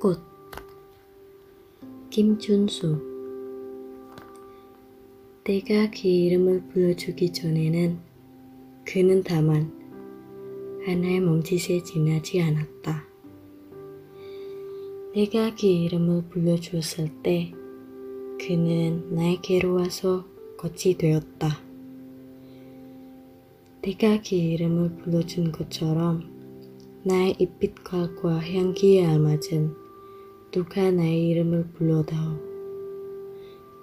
꽃 김준수 때가 그 이름을 불러주기 전에는 그는 다만 하나의 몸짓에 지나지 않았다. 내가 그 이름을 불러주었을 때 그는 나에게로 와서 꽃이 되었다. 내가 그 이름을 불러준 것처럼 나의 잎빛깔과 향기에 알맞은 누가 나의 이름을 불러다오.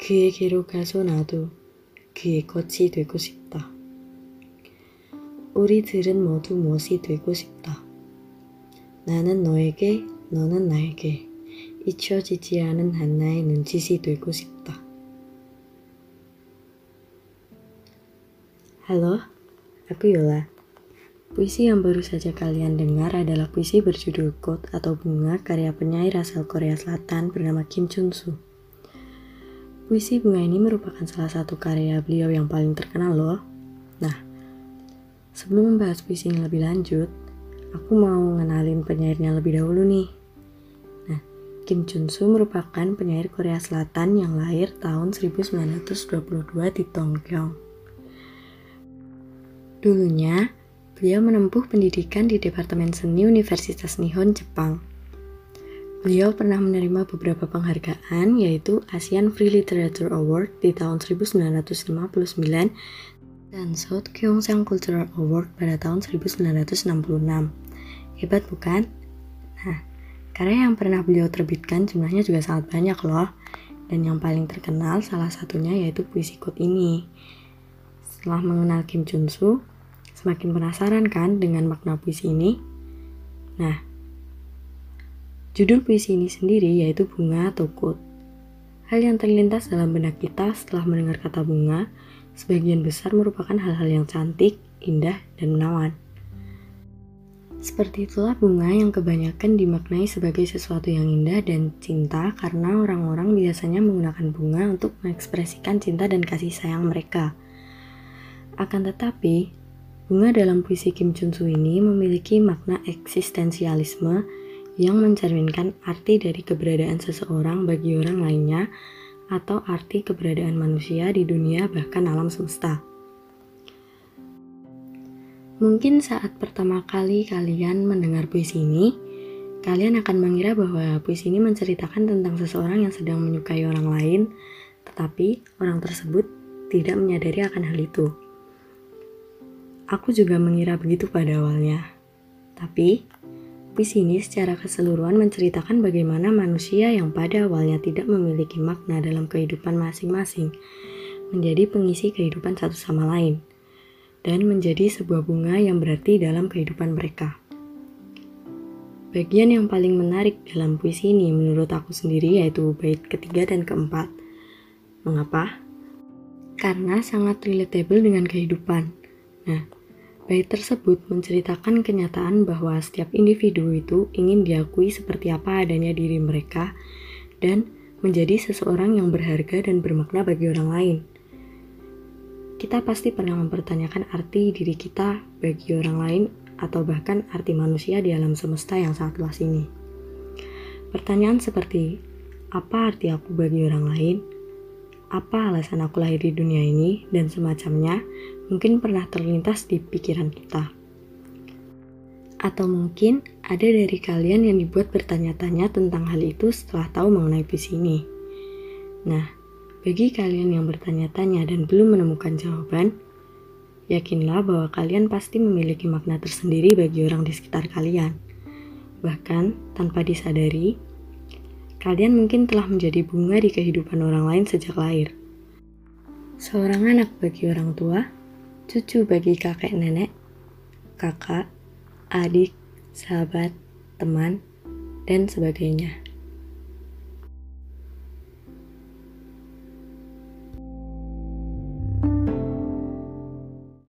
그에게로 가서 나도 그의 꽃이 되고 싶다. 우리들은 모두 무엇이 되고 싶다. 나는 너에게, 너는 나에게 잊혀지지 않은 하나의 눈짓이 되고 싶다. Halo, aku Yola. Puisi yang baru saja kalian dengar adalah puisi berjudul Kot atau Bunga karya penyair asal Korea Selatan bernama Kim Chun Soo. Puisi bunga ini merupakan salah satu karya beliau yang paling terkenal loh. Nah, sebelum membahas puisi ini lebih lanjut, aku mau ngenalin penyairnya lebih dahulu nih. Nah, Kim Chun Soo merupakan penyair Korea Selatan yang lahir tahun 1922 di Tongkyong. Dulunya, Beliau menempuh pendidikan di Departemen Seni Universitas Nihon, Jepang. Beliau pernah menerima beberapa penghargaan yaitu ASEAN Free Literature Award di tahun 1959 dan South Gyeongsang Cultural Award pada tahun 1966. Hebat bukan? Nah, karya yang pernah beliau terbitkan jumlahnya juga sangat banyak loh. Dan yang paling terkenal salah satunya yaitu puisi kut ini. Setelah mengenal Kim Chun Soo, Semakin penasaran kan dengan makna puisi ini? Nah, judul puisi ini sendiri yaitu bunga atau kut. Hal yang terlintas dalam benak kita setelah mendengar kata bunga, sebagian besar merupakan hal-hal yang cantik, indah, dan menawan. Seperti itulah bunga yang kebanyakan dimaknai sebagai sesuatu yang indah dan cinta karena orang-orang biasanya menggunakan bunga untuk mengekspresikan cinta dan kasih sayang mereka. Akan tetapi, Bunga dalam puisi Kim Chun Soo ini memiliki makna eksistensialisme yang mencerminkan arti dari keberadaan seseorang bagi orang lainnya atau arti keberadaan manusia di dunia bahkan alam semesta. Mungkin saat pertama kali kalian mendengar puisi ini, kalian akan mengira bahwa puisi ini menceritakan tentang seseorang yang sedang menyukai orang lain, tetapi orang tersebut tidak menyadari akan hal itu. Aku juga mengira begitu pada awalnya. Tapi, puisi ini secara keseluruhan menceritakan bagaimana manusia yang pada awalnya tidak memiliki makna dalam kehidupan masing-masing menjadi pengisi kehidupan satu sama lain dan menjadi sebuah bunga yang berarti dalam kehidupan mereka. Bagian yang paling menarik dalam puisi ini menurut aku sendiri yaitu bait ketiga dan keempat. Mengapa? Karena sangat relatable dengan kehidupan. Nah, Bait tersebut menceritakan kenyataan bahwa setiap individu itu ingin diakui seperti apa adanya diri mereka dan menjadi seseorang yang berharga dan bermakna bagi orang lain. Kita pasti pernah mempertanyakan arti diri kita bagi orang lain atau bahkan arti manusia di alam semesta yang sangat luas ini. Pertanyaan seperti, apa arti aku bagi orang lain? Apa alasan aku lahir di dunia ini? Dan semacamnya mungkin pernah terlintas di pikiran kita. Atau mungkin ada dari kalian yang dibuat bertanya-tanya tentang hal itu setelah tahu mengenai puisi ini. Nah, bagi kalian yang bertanya-tanya dan belum menemukan jawaban, yakinlah bahwa kalian pasti memiliki makna tersendiri bagi orang di sekitar kalian. Bahkan tanpa disadari, kalian mungkin telah menjadi bunga di kehidupan orang lain sejak lahir. Seorang anak bagi orang tua, cucu bagi kakek nenek, kakak, adik, sahabat, teman, dan sebagainya.